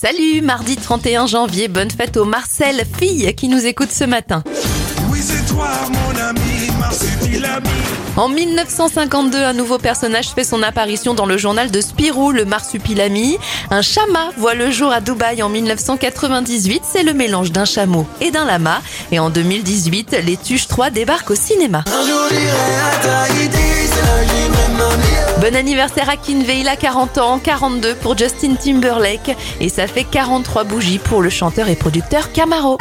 Salut, mardi 31 janvier, bonne fête au Marcel, fille qui nous écoute ce matin. Oui, c'est toi, mon ami, Marsupilami. En 1952, un nouveau personnage fait son apparition dans le journal de Spirou, le marsupilami. Un chama voit le jour à Dubaï en 1998, c'est le mélange d'un chameau et d'un lama. Et en 2018, les Tuches 3 débarquent au cinéma. Un jour, Bon anniversaire à a 40 ans, 42 pour Justin Timberlake et ça fait 43 bougies pour le chanteur et producteur Camaro.